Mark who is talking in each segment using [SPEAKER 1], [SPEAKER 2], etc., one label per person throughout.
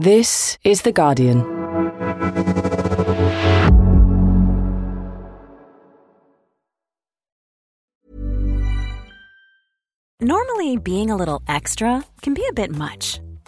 [SPEAKER 1] This is The Guardian.
[SPEAKER 2] Normally, being a little extra can be a bit much,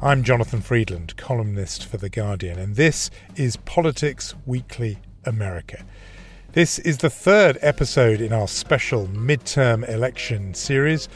[SPEAKER 3] I'm Jonathan Freedland, columnist for The Guardian, and this is Politics Weekly America. This is the third episode in our special midterm election series.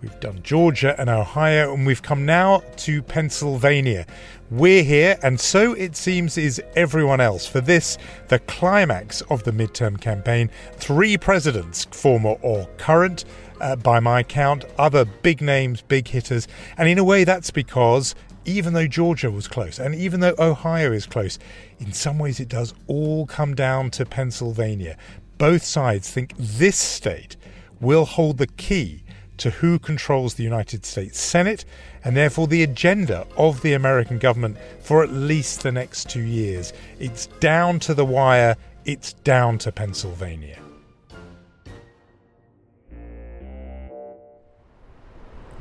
[SPEAKER 3] We've done Georgia and Ohio, and we've come now to Pennsylvania. We're here, and so it seems is everyone else. For this, the climax of the midterm campaign, three presidents, former or current, uh, by my count, other big names, big hitters. And in a way, that's because even though Georgia was close and even though Ohio is close, in some ways it does all come down to Pennsylvania. Both sides think this state will hold the key to who controls the United States Senate and therefore the agenda of the American government for at least the next two years. It's down to the wire, it's down to Pennsylvania.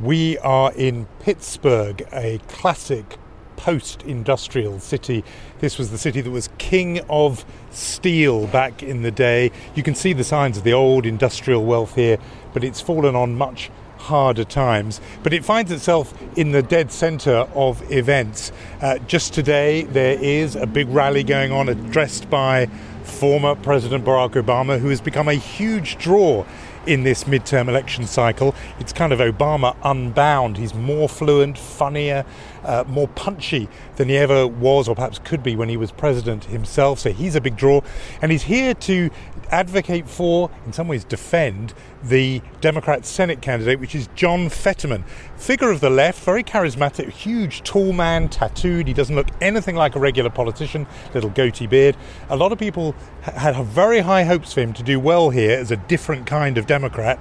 [SPEAKER 3] We are in Pittsburgh, a classic post industrial city. This was the city that was king of steel back in the day. You can see the signs of the old industrial wealth here, but it's fallen on much harder times. But it finds itself in the dead centre of events. Uh, just today, there is a big rally going on, addressed by former President Barack Obama, who has become a huge draw in this midterm election cycle. It's kind of Obama unbound. He's more fluent, funnier, uh, more punchy than he ever was, or perhaps could be when he was president himself. So he's a big draw. And he's here to advocate for, in some ways defend, the Democrat Senate candidate, which is John Fetterman. Figure of the left, very charismatic, huge, tall man, tattooed. He doesn't look anything like a regular politician, little goatee beard. A lot of people had very high hopes for him to do well here as a different kind of Democrat.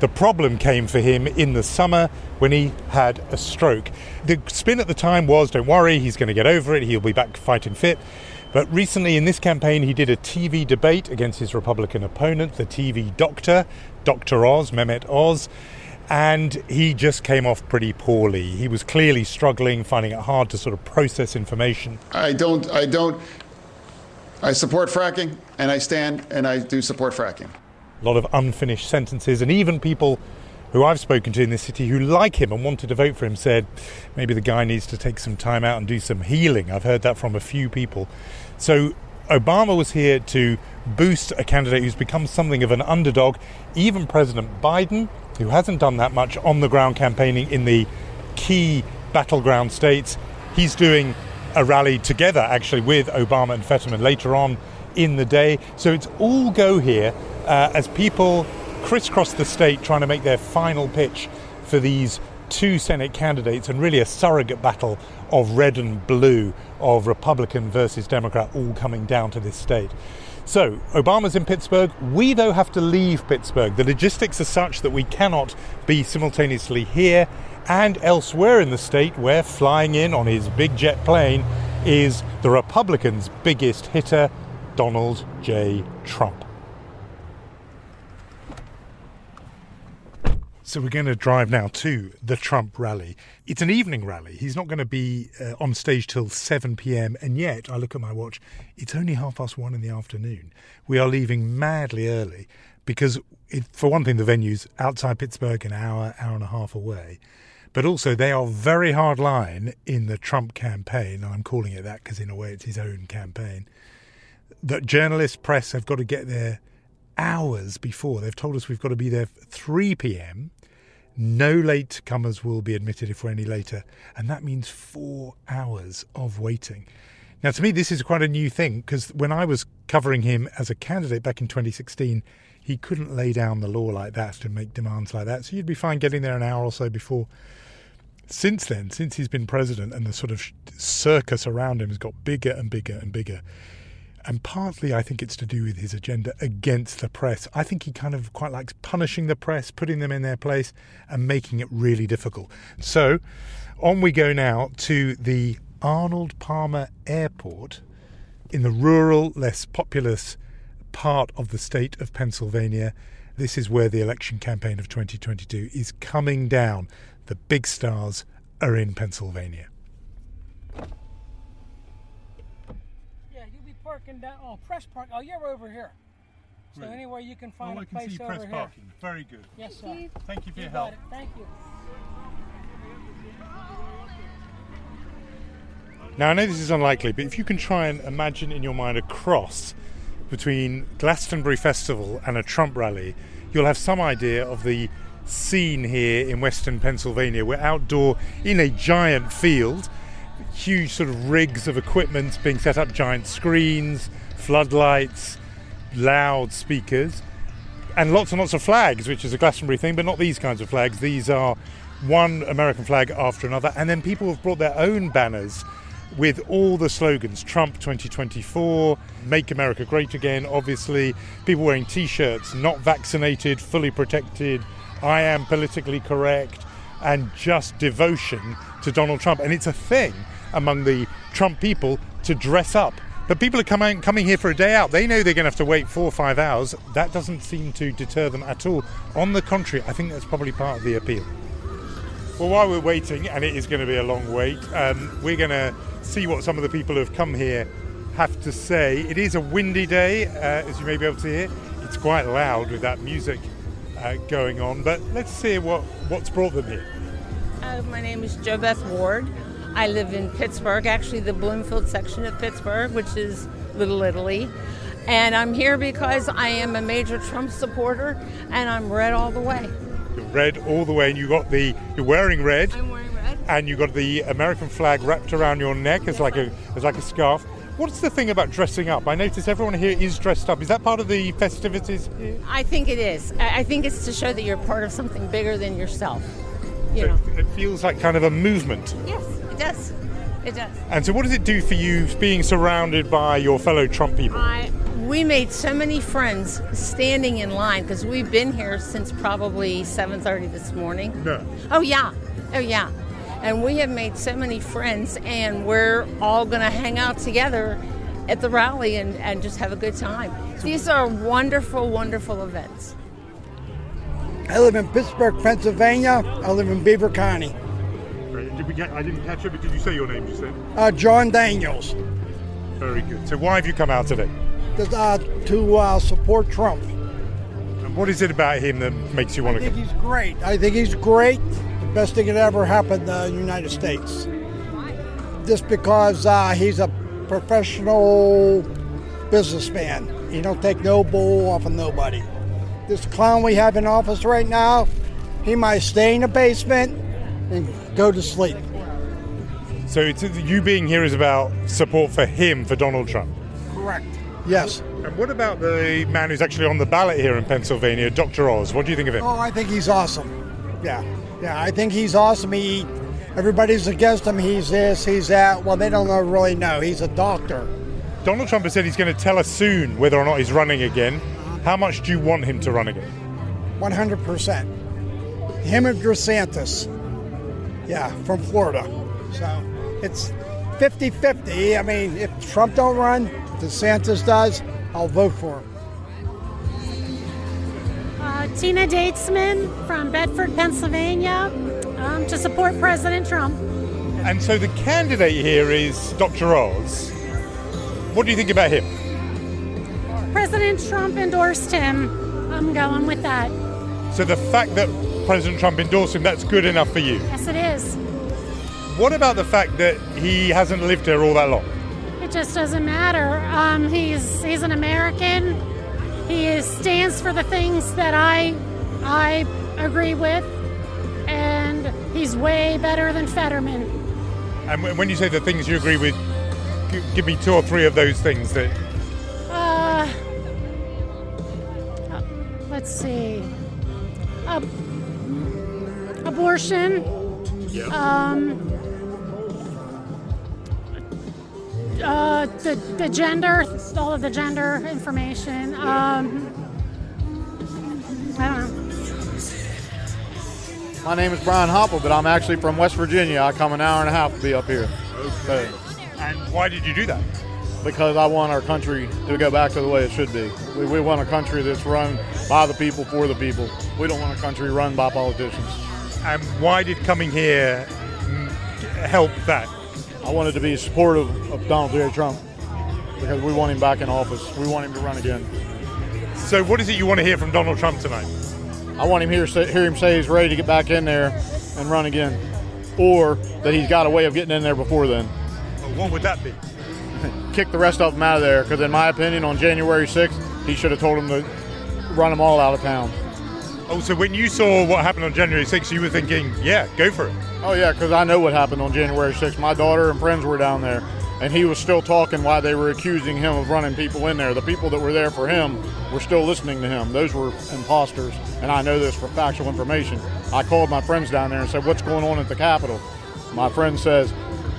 [SPEAKER 3] The problem came for him in the summer when he had a stroke. The spin at the time was don't worry, he's going to get over it, he'll be back fighting fit. But recently in this campaign, he did a TV debate against his Republican opponent, the TV doctor, Dr. Oz, Mehmet Oz, and he just came off pretty poorly. He was clearly struggling, finding it hard to sort of process information.
[SPEAKER 4] I don't, I don't, I support fracking, and I stand and I do support fracking
[SPEAKER 3] a lot of unfinished sentences, and even people who I've spoken to in this city who like him and wanted to vote for him said maybe the guy needs to take some time out and do some healing. I've heard that from a few people. So Obama was here to boost a candidate who's become something of an underdog. Even President Biden, who hasn't done that much on the ground campaigning in the key battleground states, he's doing a rally together actually with Obama and Fetterman later on in the day. So it's all go here uh, as people crisscross the state trying to make their final pitch for these two Senate candidates and really a surrogate battle of red and blue, of Republican versus Democrat, all coming down to this state. So, Obama's in Pittsburgh. We, though, have to leave Pittsburgh. The logistics are such that we cannot be simultaneously here and elsewhere in the state where flying in on his big jet plane is the Republicans' biggest hitter, Donald J. Trump. So we're going to drive now to the Trump rally. It's an evening rally. He's not going to be uh, on stage till 7 p.m. And yet, I look at my watch, it's only half past one in the afternoon. We are leaving madly early because it, for one thing, the venue's outside Pittsburgh, an hour, hour and a half away. But also, they are very hard line in the Trump campaign, I'm calling it that because, in a way, it's his own campaign. That journalists, press have got to get there hours before. They've told us we've got to be there 3 p.m. No late comers will be admitted if we're any later, and that means four hours of waiting. Now, to me, this is quite a new thing because when I was covering him as a candidate back in 2016, he couldn't lay down the law like that to make demands like that. So you'd be fine getting there an hour or so before since then, since he's been president and the sort of circus around him has got bigger and bigger and bigger. And partly, I think it's to do with his agenda against the press. I think he kind of quite likes punishing the press, putting them in their place, and making it really difficult. So, on we go now to the Arnold Palmer Airport in the rural, less populous part of the state of Pennsylvania. This is where the election campaign of 2022 is coming down. The big stars are in Pennsylvania.
[SPEAKER 5] Yeah, you'll be parking down. Oh, press park. Oh, you're over here. So
[SPEAKER 3] Right.
[SPEAKER 5] anyway, you can find a place over here.
[SPEAKER 3] Very good.
[SPEAKER 5] Yes, sir.
[SPEAKER 3] Thank you for
[SPEAKER 5] You
[SPEAKER 3] your help.
[SPEAKER 5] it. Thank you.
[SPEAKER 3] Now, I know this is unlikely, but if you can try and imagine in your mind a cross between Glastonbury Festival and a Trump rally, you'll have some idea of the scene here in western Pennsylvania. We're outdoor in a giant field, huge sort of rigs of equipment being set up, giant screens, floodlights, loud speakers, and lots and lots of flags, which is a Glastonbury thing, but not these kinds of flags. These are one American flag after another, and then people have brought their own banners with all the slogans Trump 2024, Make America Great Again, obviously, people wearing t shirts, not vaccinated, fully protected, I am politically correct, and just devotion to Donald Trump. And it's a thing among the Trump people to dress up. But people are coming, coming here for a day out. They know they're going to have to wait four or five hours. That doesn't seem to deter them at all. On the contrary, I think that's probably part of the appeal. Well, while we're waiting, and it is going to be a long wait, um, we're going to see what some of the people who have come here have to say. It is a windy day, uh, as you may be able to hear. It's quite loud with that music uh, going on, but let's see what, what's brought them here.
[SPEAKER 6] Uh, my name is Jo Beth Ward. I live in Pittsburgh, actually the Bloomfield section of Pittsburgh, which is Little Italy. And I'm here because I am a major Trump supporter and I'm red all the way.
[SPEAKER 3] You're red all the way, and you got the you're wearing red,
[SPEAKER 6] I'm wearing red.
[SPEAKER 3] and you got the American flag wrapped around your neck as like a as like a scarf. What's the thing about dressing up? I notice everyone here is dressed up. Is that part of the festivities? here?
[SPEAKER 6] I think it is. I think it's to show that you're part of something bigger than yourself. You
[SPEAKER 3] So
[SPEAKER 6] know.
[SPEAKER 3] it, it feels like kind of a movement.
[SPEAKER 6] Yes, it does. It does.
[SPEAKER 3] And so, what does it do for you being surrounded by your fellow Trump people?
[SPEAKER 6] I we made so many friends standing in line because we've been here since probably 7:30 this morning.
[SPEAKER 3] No.
[SPEAKER 6] Oh yeah, oh yeah, and we have made so many friends, and we're all gonna hang out together at the rally and, and just have a good time. These are wonderful, wonderful events.
[SPEAKER 7] I live in Pittsburgh, Pennsylvania. I live in Beaver County.
[SPEAKER 3] Did we get? I didn't catch it, but did you say your name? You said.
[SPEAKER 7] Uh, John Daniels,
[SPEAKER 3] Very good. So, why have you come out today?
[SPEAKER 7] Uh, to uh, support Trump.
[SPEAKER 3] And what is it about him that makes you want
[SPEAKER 7] I
[SPEAKER 3] to I
[SPEAKER 7] think
[SPEAKER 3] come?
[SPEAKER 7] he's great. I think he's great. Best thing that ever happened to the United States. Just because uh, he's a professional businessman. He don't take no bull off of nobody. This clown we have in office right now, he might stay in the basement and go to sleep.
[SPEAKER 3] So, it's, you being here is about support for him, for Donald Trump.
[SPEAKER 7] Correct. Yes.
[SPEAKER 3] And what about the man who's actually on the ballot here in Pennsylvania, Dr. Oz? What do you think of him?
[SPEAKER 7] Oh, I think he's awesome. Yeah, yeah, I think he's awesome. He, everybody's against him. He's this, he's that. Well, they don't know, really know. He's a doctor.
[SPEAKER 3] Donald Trump has said he's going to tell us soon whether or not he's running again. Uh-huh. How much do you want him to run again?
[SPEAKER 7] 100%. Him and DeSantis. Yeah, from Florida. So it's 50-50. I mean, if Trump don't run, DeSantis does, I'll vote for him.
[SPEAKER 8] Uh, Tina Datesman from Bedford, Pennsylvania, um, to support President Trump.
[SPEAKER 3] And so the candidate here is Dr. Oz. What do you think about him?
[SPEAKER 8] President Trump endorsed him I'm going with that.
[SPEAKER 3] So the fact that President Trump endorsed him, that's good enough for you.
[SPEAKER 8] Yes, it is.
[SPEAKER 3] What about the fact that he hasn't lived here all that long?
[SPEAKER 8] It just doesn't matter. Um, he's he's an American. He is, stands for the things that I I agree with, and he's way better than Fetterman.
[SPEAKER 3] And when you say the things you agree with, give me two or three of those things that.
[SPEAKER 8] Uh, uh, let's see. Uh, abortion. Um, uh, the, the gender, all of the gender information. Um, I don't know.
[SPEAKER 9] My name is Brian Hopple, but I'm actually from West Virginia. I come an hour and a half to be up here. So,
[SPEAKER 3] And why did you do that?
[SPEAKER 9] because I want our country to go back to the way it should be. We, we want a country that's run by the people for the people. We don't want a country run by politicians.
[SPEAKER 3] And why did coming here help that?
[SPEAKER 9] I wanted to be supportive of Donald J. Trump because we want him back in office. We want him to run again.
[SPEAKER 3] So, what is it you want to hear from Donald Trump tonight?
[SPEAKER 9] I want him here hear him say he's ready to get back in there and run again, or that he's got a way of getting in there before then.
[SPEAKER 3] Well, what would that be?
[SPEAKER 9] Kick the rest of them out of there because, in my opinion, on January 6th, he should have told them to run them all out of town.
[SPEAKER 3] Oh, so when you saw what happened on January 6th, you were thinking, yeah, go for it.
[SPEAKER 9] Oh yeah, because I know what happened on January 6th. My daughter and friends were down there, and he was still talking why they were accusing him of running people in there. The people that were there for him were still listening to him. Those were imposters, and I know this for factual information. I called my friends down there and said, "What's going on at the Capitol?" My friend says,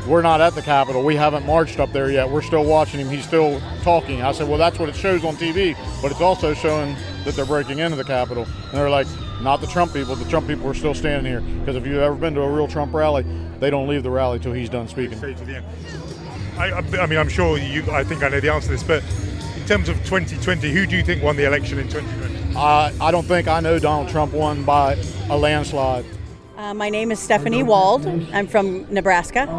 [SPEAKER 9] "We're not at the Capitol. We haven't marched up there yet. We're still watching him. He's still talking." I said, "Well, that's what it shows on TV, but it's also showing that they're breaking into the Capitol." And they're like, "Not the Trump people. The Trump people are still standing here." Because if you've ever been to a real Trump rally, they don't leave the rally till he's done speaking.
[SPEAKER 3] Stay to the end. I, I, I mean, I'm sure you. I think I know the answer to this, but in terms of 2020, who do you think won the election in 2020?
[SPEAKER 9] Uh, I don't think I know Donald Trump won by a landslide.
[SPEAKER 10] Uh, my name is Stephanie Wald. I'm from Nebraska.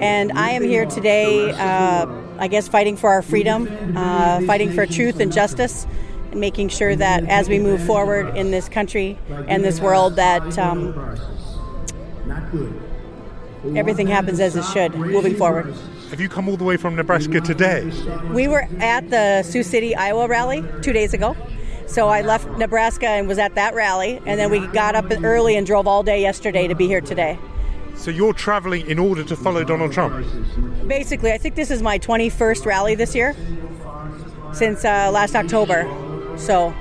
[SPEAKER 10] And I am here today, uh, I guess, fighting for our freedom, uh, fighting for truth and justice, and making sure that as we move forward in this country and this world, that um, everything happens as it should moving forward.
[SPEAKER 3] Have you come all the way from Nebraska today?
[SPEAKER 10] We were at the Sioux City, Iowa rally two days ago. So I left Nebraska and was at that rally, and then we got up early and drove all day yesterday to be here today.
[SPEAKER 3] So you're traveling in order to follow Donald Trump?
[SPEAKER 10] Basically, I think this is my 21st rally this year since uh, last October. So,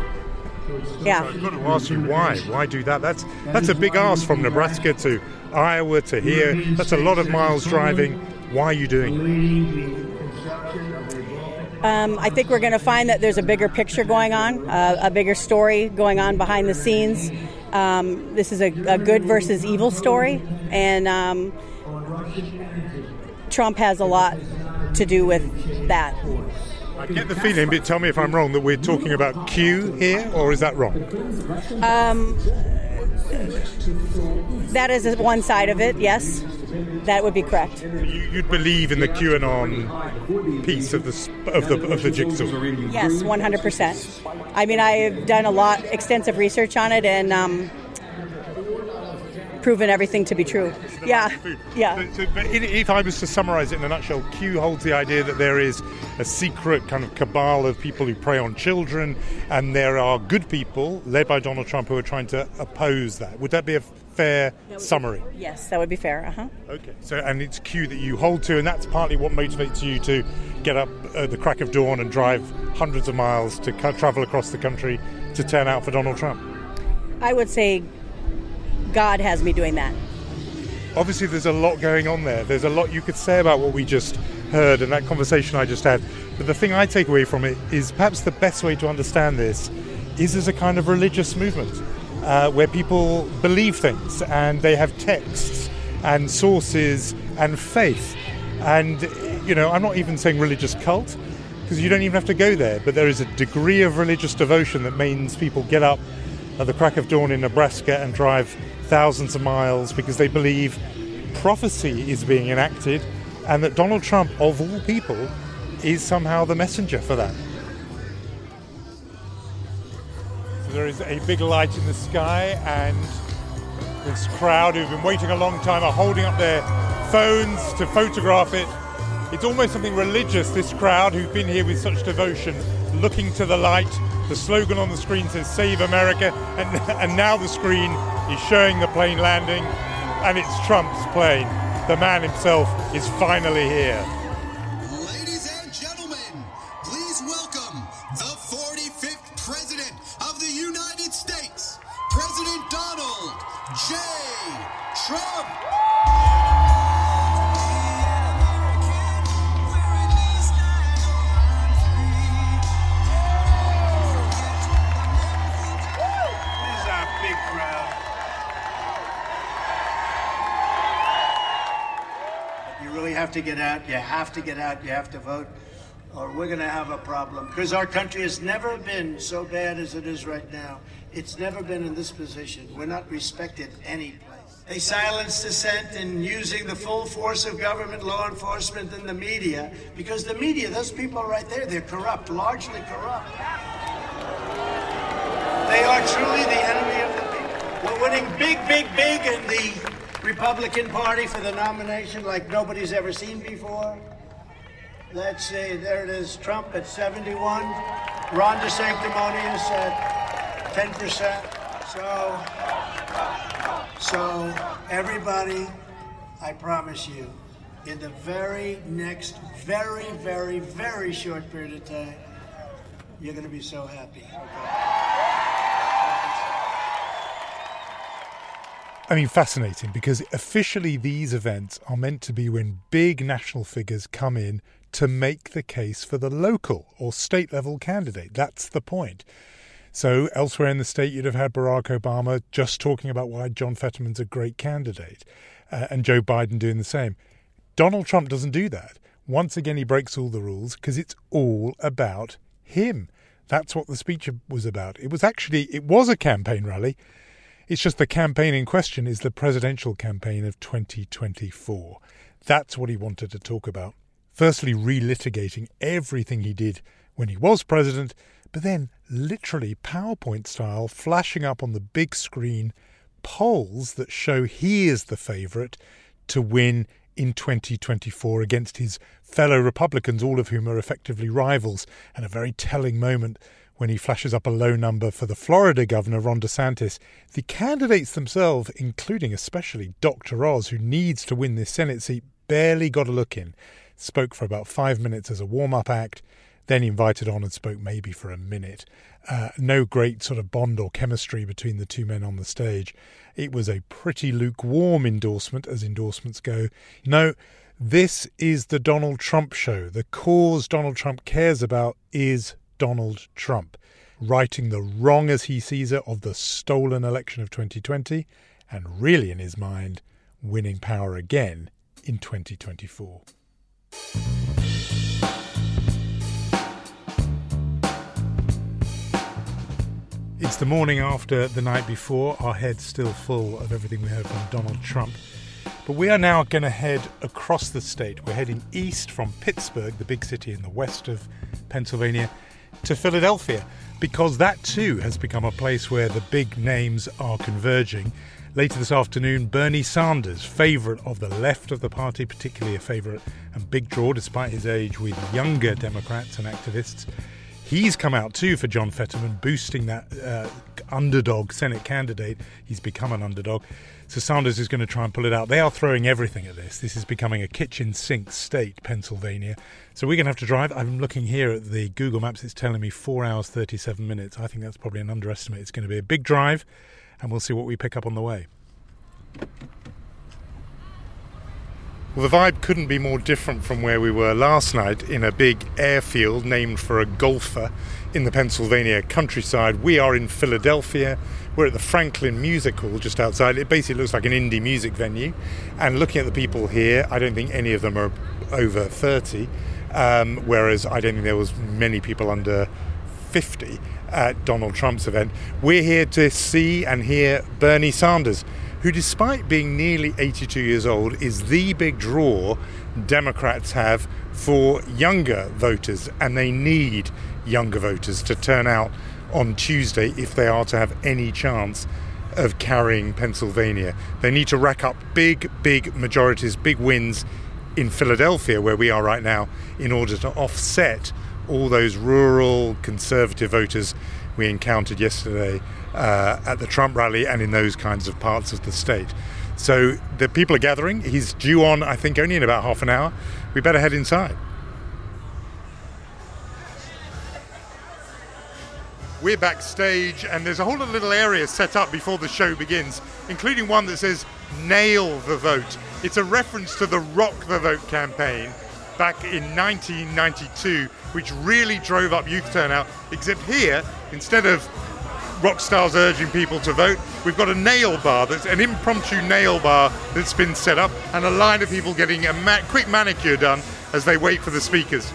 [SPEAKER 10] yeah.
[SPEAKER 3] I've got to ask you why. Why do that? That's that's a big ask from Nebraska to Iowa to here. That's a lot of miles driving. Why are you doing it?
[SPEAKER 10] Um, I think we're going to find that there's a bigger picture going on, uh, a bigger story going on behind the scenes. Um, this is a, a, good versus evil story, and um, Trump has a lot to do with that.
[SPEAKER 3] I get the feeling, but tell me if I'm wrong, that we're talking about Q here, or is that wrong?
[SPEAKER 10] Um, that is one side of it, yes. That would be correct.
[SPEAKER 3] You'd believe in the QAnon piece of the of the of the jigsaw.
[SPEAKER 10] Yes, one hundred percent. I mean, I've done a lot, extensive research on it, and um, proven everything to be true. Yeah, yeah.
[SPEAKER 3] But, so, but if I was to summarize it in a nutshell, Q holds the idea that there is a secret kind of cabal of people who prey on children, and there are good people led by Donald Trump who are trying to oppose that. Would that be a fair summary?
[SPEAKER 10] Yes, that would be fair. Uh huh.
[SPEAKER 3] Okay. So, and it's Q that you hold to, and that's partly what motivates you to get up at the crack of dawn and drive hundreds of miles to travel across the country to turn out for Donald Trump.
[SPEAKER 10] I would say God has me doing that.
[SPEAKER 3] Obviously, there's a lot going on there. There's a lot you could say about what we just heard and that conversation I just had. But the thing I take away from it is perhaps the best way to understand this is as a kind of religious movement uh, where people believe things and they have texts and sources and faith. And, you know, I'm not even saying religious cult because you don't even have to go there, but there is a degree of religious devotion that means people get up at the crack of dawn in Nebraska and drive thousands of miles because they believe prophecy is being enacted and that Donald Trump, of all people, is somehow the messenger for that. So There is a big light in the sky, and this crowd who've been waiting a long time are holding up their phones to photograph it. It's almost something religious, this crowd who've been here with such devotion, looking to the light. The slogan on the screen says Save America, and, and now the screen is showing the plane landing, and it's Trump's plane. The man himself is finally here.
[SPEAKER 11] Out. You have to get out. You have to vote, or we're going to have a problem. Because our country has never been so bad as it is right now. It's never been in this position. We're not respected any place. They silence dissent in using the full force of government, law enforcement, and the media. Because the media, those people right there, they're corrupt, largely corrupt. They are truly the enemy of the people. We're winning big, big, big in the Republican Party for the nomination like nobody's ever seen before. Let's see, there it is. Trump at 71, Ron DeSanctimonious at 10%. So, so everybody, I promise you, in the very next, very, very, very short period of time, you're going to be so happy.
[SPEAKER 3] I mean, fascinating because officially these events are meant to be when big national figures come in to make the case for the local or state level candidate. That's the point. So, elsewhere in the state, you'd have had Barack Obama just talking about why John Fetterman's a great candidate uh, and Joe Biden doing the same. Donald Trump doesn't do that. Once again, he breaks all the rules because it's all about him. That's what the speech was about. It was actually, it was a campaign rally. It's just the campaign in question is the presidential campaign of 2024. That's what he wanted to talk about. Firstly, relitigating everything he did when he was president, but then literally PowerPoint style flashing up on the big screen polls that show he is the favourite to win in 2024 against his fellow Republicans, all of whom are effectively rivals, and a very telling moment when he flashes up a low number for the Florida governor, Ron DeSantis. The candidates themselves, including especially Dr. Oz, who needs to win this Senate seat, barely got a look in, spoke for about five minutes as a warm up act, then invited on and spoke maybe for a minute. Uh, no great sort of bond or chemistry between the two men on the stage. It was a pretty lukewarm endorsement, as endorsements go. No, this is the Donald Trump show. The cause Donald Trump cares about is Donald Trump, righting the wrong as he sees it of the stolen election of 2020, and really, in his mind, winning power again in 2024. It's the morning after the night before, our heads still full of everything we heard from Donald Trump. But we are now going to head across the state. We're heading east from Pittsburgh, the big city in the west of Pennsylvania, to Philadelphia, because that too has become a place where the big names are converging. Later this afternoon, Bernie Sanders, favourite of the left of the party, particularly a favourite and big draw despite his age with younger Democrats and activists. He's come out too for John Fetterman, boosting that uh, underdog Senate candidate. He's become an underdog. So Sanders is going to try and pull it out. They are throwing everything at this. This is becoming a kitchen sink state, Pennsylvania. So we're going to have to drive. I'm looking here at the Google Maps. It's telling me four hours, 37 minutes. I think that's probably an underestimate. It's going to be a big drive, and we'll see what we pick up on the way. Well, the vibe couldn't be more different from where we were last night in a big airfield named for a golfer in the Pennsylvania countryside. We are in Philadelphia. We're at the Franklin Music Hall just outside. It basically looks like an indie music venue. And looking at the people here, I don't think any of them are over 30, um, whereas I don't think there was many people under 50 at Donald Trump's event. We're here to see and hear Bernie Sanders who, despite being nearly 82 years old, is the big draw Democrats have for younger voters, and they need younger voters to turn out on Tuesday if they are to have any chance of carrying Pennsylvania. They need to rack up big, big majorities, big wins in Philadelphia, where we are right now, in order to offset all those rural conservative voters we encountered yesterday uh, at the Trump rally and in those kinds of parts of the state. So the people are gathering. He's due on, I think, only in about half an hour. We better head inside. We're backstage, and there's a whole little area set up before the show begins, including one that says Nail the Vote. It's a reference to the Rock the Vote campaign back in 1992, which really drove up youth turnout. Except here, instead of rock stars urging people to vote, we've got a nail bar that's an impromptu nail bar that's been set up, and a line of people getting a ma- quick manicure done as they wait for the speakers.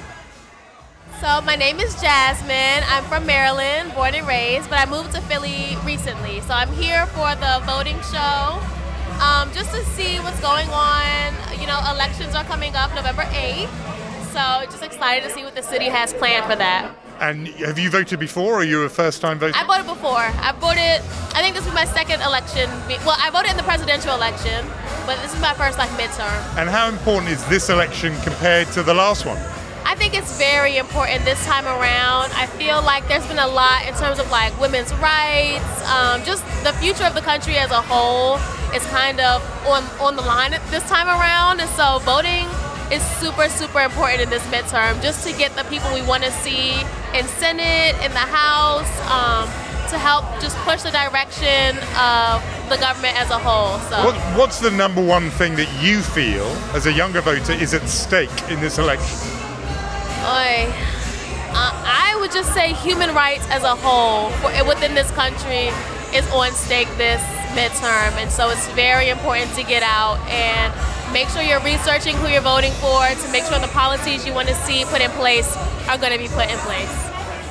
[SPEAKER 12] So my name is Jasmine. I'm from Maryland, born and raised, but I moved to Philly recently. So I'm here for the voting show, um, just to see what's going on. You know, elections are coming up November 8th, so just excited to see what the city has planned for that.
[SPEAKER 3] And have you voted before, or are you a first-time voter?
[SPEAKER 12] I voted before. I voted. I think this is my second election. Well, I voted in the presidential election, but this is my first like midterm.
[SPEAKER 3] And how important is this election compared to the last one?
[SPEAKER 12] I think it's very important this time around. I feel like there's been a lot in terms of like women's rights, um, just the future of the country as a whole is kind of on on the line this time around, and so voting is super super important in this midterm just to get the people we want to see in Senate, in the House, um, to help just push the direction of the government as a whole. So.
[SPEAKER 3] What, what's the number one thing that you feel as a younger voter is at stake in this election?
[SPEAKER 12] Oy. Uh, I would just say human rights as a whole for, within this country is on stake this midterm, and so it's very important to get out and make sure you're researching who you're voting for to make sure the policies you want to see put in place are going to be put in place.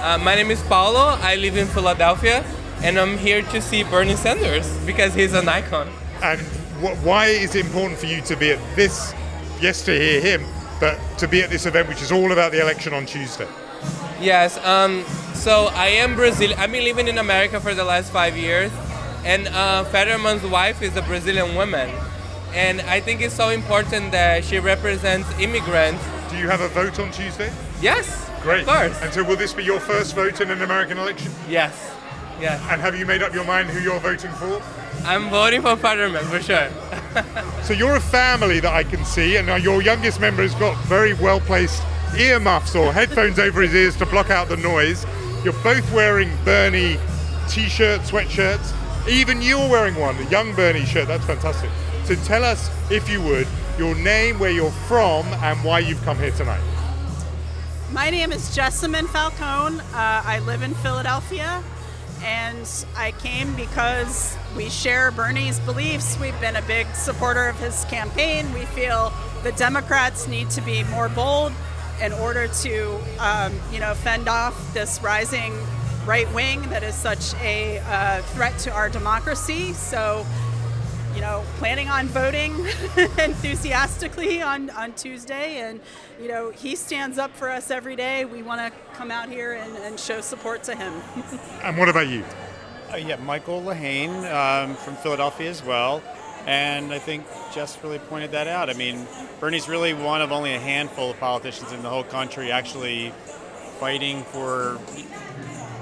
[SPEAKER 13] Uh, my name is Paulo. I live in Philadelphia, and I'm here to see Bernie Sanders because he's an icon.
[SPEAKER 3] And wh- why is it important for you to be at this? Yes, to hear him, but to be at this event, which is all about the election on Tuesday.
[SPEAKER 13] Yes. Um, so I am Brazilian. I've been living in America for the last five years, and uh, Fetterman's wife is a Brazilian woman, and I think it's so important that she represents immigrants.
[SPEAKER 3] Do you have a vote on Tuesday?
[SPEAKER 13] Yes.
[SPEAKER 3] Great.
[SPEAKER 13] Of course.
[SPEAKER 3] And so, will this be your first vote in an American election?
[SPEAKER 13] Yes. Yes.
[SPEAKER 3] And have you made up your mind who you're voting for?
[SPEAKER 13] I'm voting for Fetterman for sure.
[SPEAKER 3] So you're a family that I can see, and your youngest member has got very well placed earmuffs or headphones over his ears to block out the noise. You're both wearing Bernie t-shirts, sweatshirts. Even you're wearing one, a young Bernie shirt. That's fantastic. So tell us, if you would, your name, where you're from, and why you've come here tonight.
[SPEAKER 14] My name is Jessamine Falcone. Uh, I live in Philadelphia, and I came because we share Bernie's beliefs. We've been a big supporter of his campaign. We feel the Democrats need to be more bold in order to, um, you know, fend off this rising right wing that is such a uh, threat to our democracy. So, you know, planning on voting enthusiastically on, on Tuesday. And, you know, he stands up for us every day. We want to come out here and, and show support to him.
[SPEAKER 3] And what about you?
[SPEAKER 15] Uh, yeah, Michael Lahane um, from Philadelphia as well. And I think Jess really pointed that out. I mean, Bernie's really one of only a handful of politicians in the whole country actually fighting for,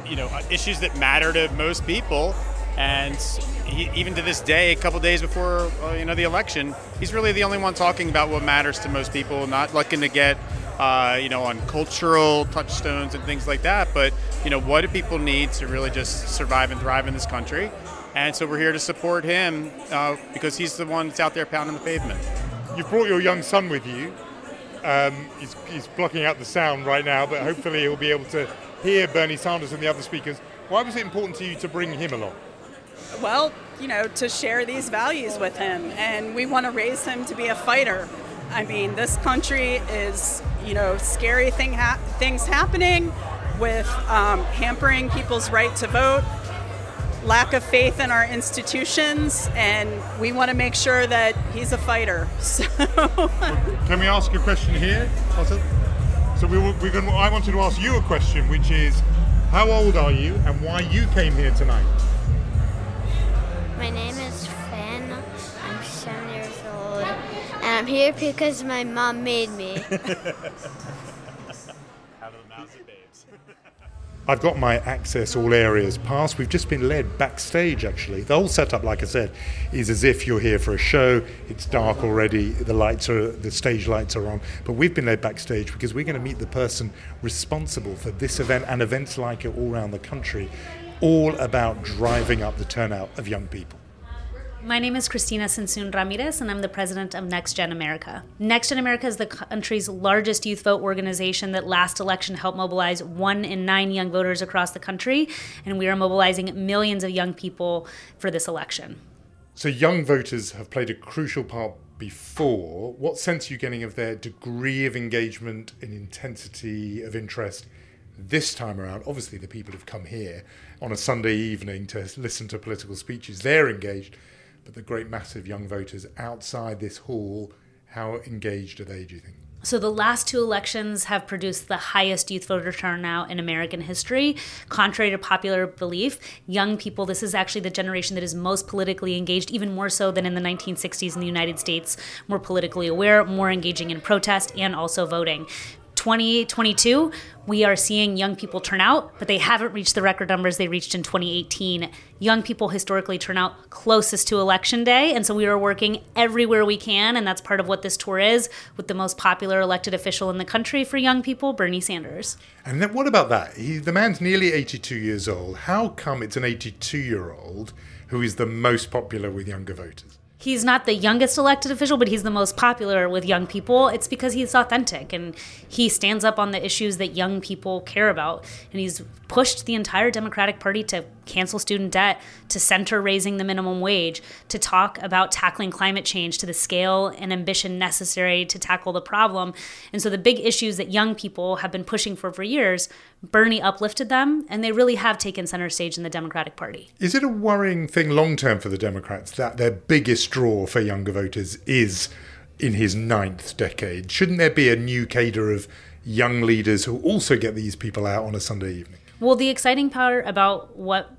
[SPEAKER 15] you know, issues that matter to most people. And he, even to this day, a couple days before uh, you know the election, he's really the only one talking about what matters to most people, not looking to get uh, you know on cultural touchstones and things like that. But you know, what do people need to really just survive and thrive in this country? And so we're here to support him uh, because he's the one that's out there pounding the pavement.
[SPEAKER 3] You've brought your young son with you. Um, he's, he's blocking out the sound right now, but hopefully he'll be able to hear Bernie Sanders and the other speakers. Why was it important to you to bring him along?
[SPEAKER 14] well, you know, to share these values with him. And we want to raise him to be a fighter. I mean, this country is, you know, scary thing ha- things happening with um, hampering people's right to vote, lack of faith in our institutions, and we want to make sure that he's a fighter. So,
[SPEAKER 3] Can we ask a question here? Also? So we, were- we're going. I wanted to ask you a question, which is, How old are you and why you came here tonight?
[SPEAKER 16] My name is Finn. I'm seven years old. And I'm here because my mom made me.
[SPEAKER 3] I've got my access all areas pass. We've just been led backstage actually. The whole setup, like I said, is as if you're here for a show. It's dark already, the lights are the stage lights are on. But we've been led backstage because we're going to meet the person responsible for this event and events like it all around the country, all about driving up the turnout of young people.
[SPEAKER 17] My name is Cristina Tzintzún Ramirez, and I'm the president of Next Gen America. Next Gen America is the country's largest youth vote organization that last election helped mobilize one in nine young voters across the country, and we are mobilizing millions of young people for this election.
[SPEAKER 3] So, young voters have played a crucial part before. What sense are you getting of their degree of engagement and intensity of interest this time around? Obviously, the people who've come here on a Sunday evening to listen to political speeches, they're engaged but the great mass of young voters outside this hall, how engaged are they, do you think?
[SPEAKER 17] So, the last two elections have produced the highest youth voter turnout in American history. Contrary to popular belief, young people, this is actually the generation that is most politically engaged, even more so than in the 1960s in the United States, more politically aware, more engaging in protest, and also voting. 2022, we are seeing young people turn out, but they haven't reached the record numbers they reached in 2018. Young people historically turn out closest to election day, and so we are working everywhere we can, and that's part of what this tour is with the most popular elected official in the country for young people, Bernie Sanders.
[SPEAKER 3] And then what about that? He, the man's nearly 82 years old. How come it's an 82 year old who is the most popular with younger voters?
[SPEAKER 17] He's not the youngest elected official, but he's the most popular with young people. It's because he's authentic and he stands up on the issues that young people care about. And he's pushed the entire Democratic Party to cancel student debt, to center raising the minimum wage, to talk about tackling climate change to the scale and ambition necessary to tackle the problem. And so the big issues that young people have been pushing for for years, Bernie uplifted them, and they really have taken center stage in the Democratic Party.
[SPEAKER 3] Is it a worrying thing long term for the Democrats that their biggest draw for younger voters is in his ninth decade? Shouldn't there be a new cadre of young leaders who also get these people out on a Sunday evening?
[SPEAKER 17] Well, the exciting part about what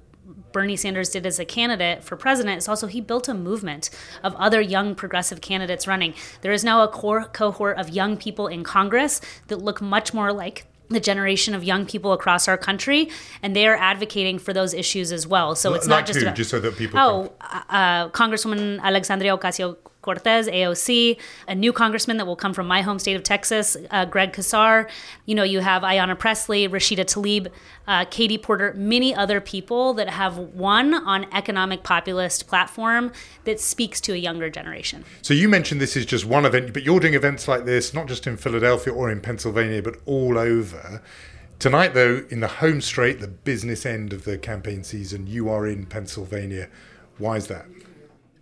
[SPEAKER 17] Bernie Sanders did as a candidate for president is also he built a movement of other young progressive candidates running. There is now a core cohort of young people in Congress that look much more like the generation of young people across our country, and they are advocating for those issues as well. So it's not just
[SPEAKER 3] who?
[SPEAKER 17] about,
[SPEAKER 3] just so that people.
[SPEAKER 17] oh, uh, Congresswoman Alexandria Ocasio Cortez, AOC, a new congressman that will come from my home state of Texas, uh, Greg Casar. You know, you have Ayanna Pressley, Rashida Tlaib, uh, Katie Porter, many other people that have won on economic populist platform that speaks to a younger generation.
[SPEAKER 3] So you mentioned this is just one event, but you're doing events like this not just in Philadelphia or in Pennsylvania, but all over. Tonight, though, in the home straight, the business end of the campaign season, you are in Pennsylvania. Why is that?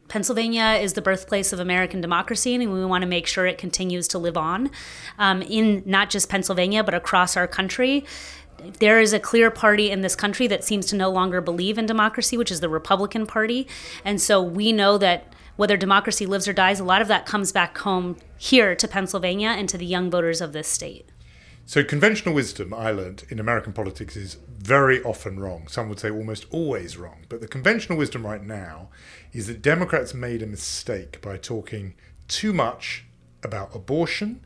[SPEAKER 17] Pennsylvania is the birthplace of American democracy, and we want to make sure it continues to live on um, in not just Pennsylvania, but across our country. There is a clear party in this country that seems to no longer believe in democracy, which is the Republican Party. And so we know that whether democracy lives or dies, a lot of that comes back home here to Pennsylvania and to the young voters of this state.
[SPEAKER 3] So, conventional wisdom, I learned in American politics, is very often wrong. Some would say almost always wrong. But the conventional wisdom right now is that Democrats made a mistake by talking too much about abortion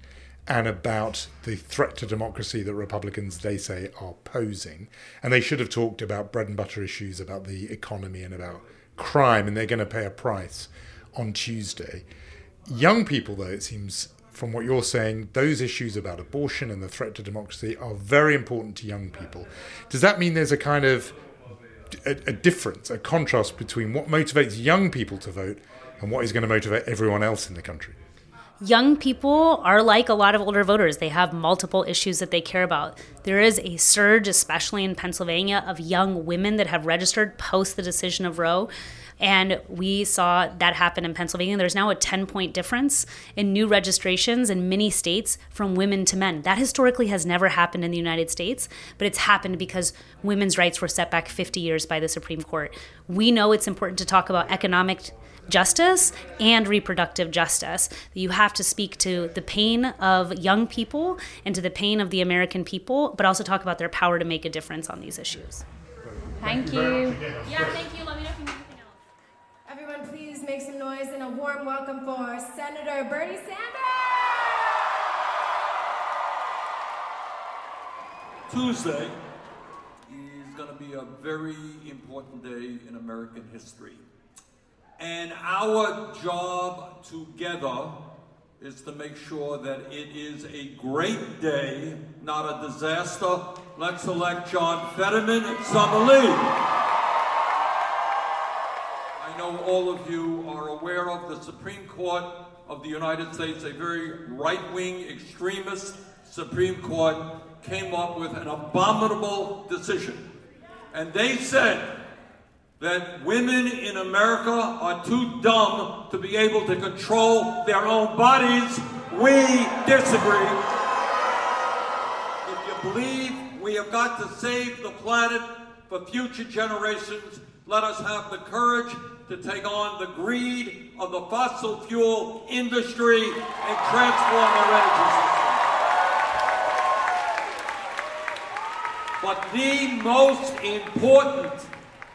[SPEAKER 3] and about the threat to democracy that Republicans, they say, are posing. And they should have talked about bread and butter issues, about the economy, and about crime, and they're going to pay a price on Tuesday. Young people, though, it seems from what you're saying, those issues about abortion and the threat to democracy are very important to young people. Does that mean there's a kind of a, a difference, a contrast between what motivates young people to vote and what is going to motivate everyone else in the country?
[SPEAKER 17] young people are like a lot of older voters. They have multiple issues that they care about. There is a surge, especially in Pennsylvania, of young women that have registered post the decision of Roe. And we saw that happen in Pennsylvania. There's now a 10 point difference in new registrations in many states from women to men. That historically has never happened in the United States, but it's happened because women's rights were set back 50 years by the Supreme Court. We know it's important to talk about economic justice and reproductive justice. You have to speak to the pain of young people and to the pain of the American people, but also talk about their power to make a difference on these issues.
[SPEAKER 18] Thank you.
[SPEAKER 12] Yeah, thank you. Let me know if you need anything else.
[SPEAKER 18] Everyone, please make some noise and a warm welcome for Senator Bernie Sanders.
[SPEAKER 19] Tuesday is going to be a very important day in American history. And our job together is to make sure that it is a great day, not a disaster. Let's elect John Fetterman and Summer Lee. All of you are aware of the Supreme Court of the United States, a very right wing extremist Supreme Court came up with an abominable decision. And they said that women in America are too dumb to be able to control their own bodies. We disagree. If you believe we have got to save the planet for future generations, let us have the courage to take on the greed of the fossil fuel industry and transform our energy system. But the most important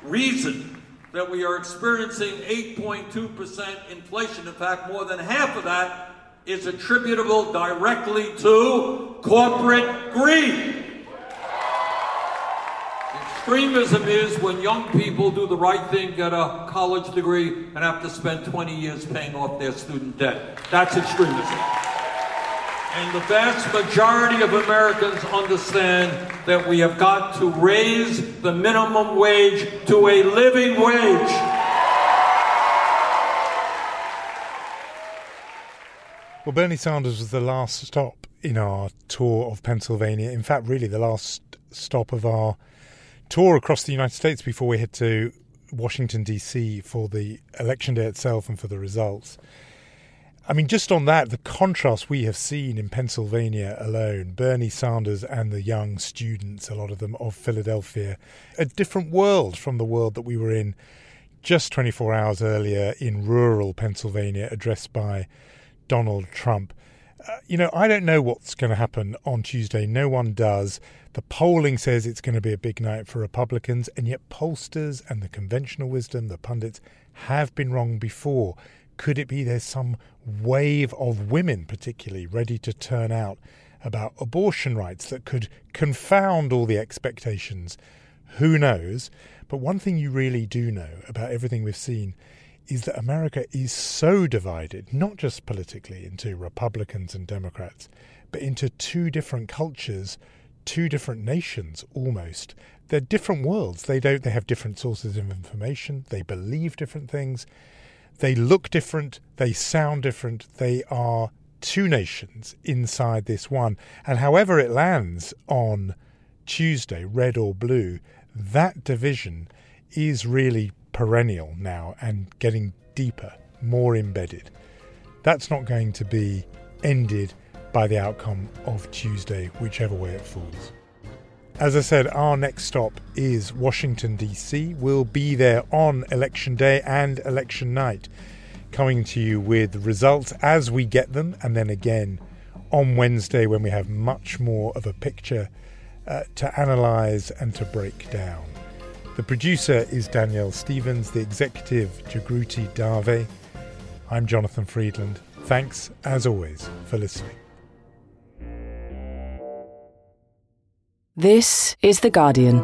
[SPEAKER 19] reason that we are experiencing 8.2% inflation, in fact, more than half of that is attributable directly to corporate greed. Extremism is when young people do the right thing, get a college degree, and have to spend 20 years paying off their student debt. That's extremism. And the vast majority of Americans understand that we have got to raise the minimum wage to a living wage.
[SPEAKER 3] Well, Bernie Sanders was the last stop in our tour of Pennsylvania. In fact, really the last stop of our tour across the United States before we head to Washington, D.C. for the election day itself and for the results. I mean, just on that, the contrast we have seen in Pennsylvania alone, Bernie Sanders and the young students, a lot of them of Philadelphia, a different world from the world that we were in just 24 hours earlier in rural Pennsylvania, addressed by Donald Trump. You know, I don't know what's going to happen on Tuesday. No one does. The polling says it's going to be a big night for Republicans, and yet pollsters and the conventional wisdom, the pundits, have been wrong before. Could it be there's some wave of women, particularly, ready to turn out about abortion rights that could confound all the expectations? Who knows? But one thing you really do know about everything we've seen is that America is so divided, not just politically into Republicans and Democrats, but into two different cultures, two different nations almost. They're different worlds. They don't they have different sources of information, they believe different things. They look different, they sound different, they are two nations inside this one. And however it lands on Tuesday, red or blue, that division is really perennial now and getting deeper, more embedded. That's not going to be ended by the outcome of Tuesday, whichever way it falls. As I said, our next stop is Washington, D.C. We'll be there on election day and election night, coming to you with results as we get them, and then again on Wednesday when we have much more of a picture uh, to analyse and to break down. The producer is Danielle Stevens, the executive, Jagruti Dave. I'm Jonathan Freedland. Thanks, as always, for listening.
[SPEAKER 1] This is The Guardian.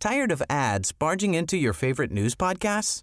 [SPEAKER 20] Tired of ads barging into your favorite news podcasts?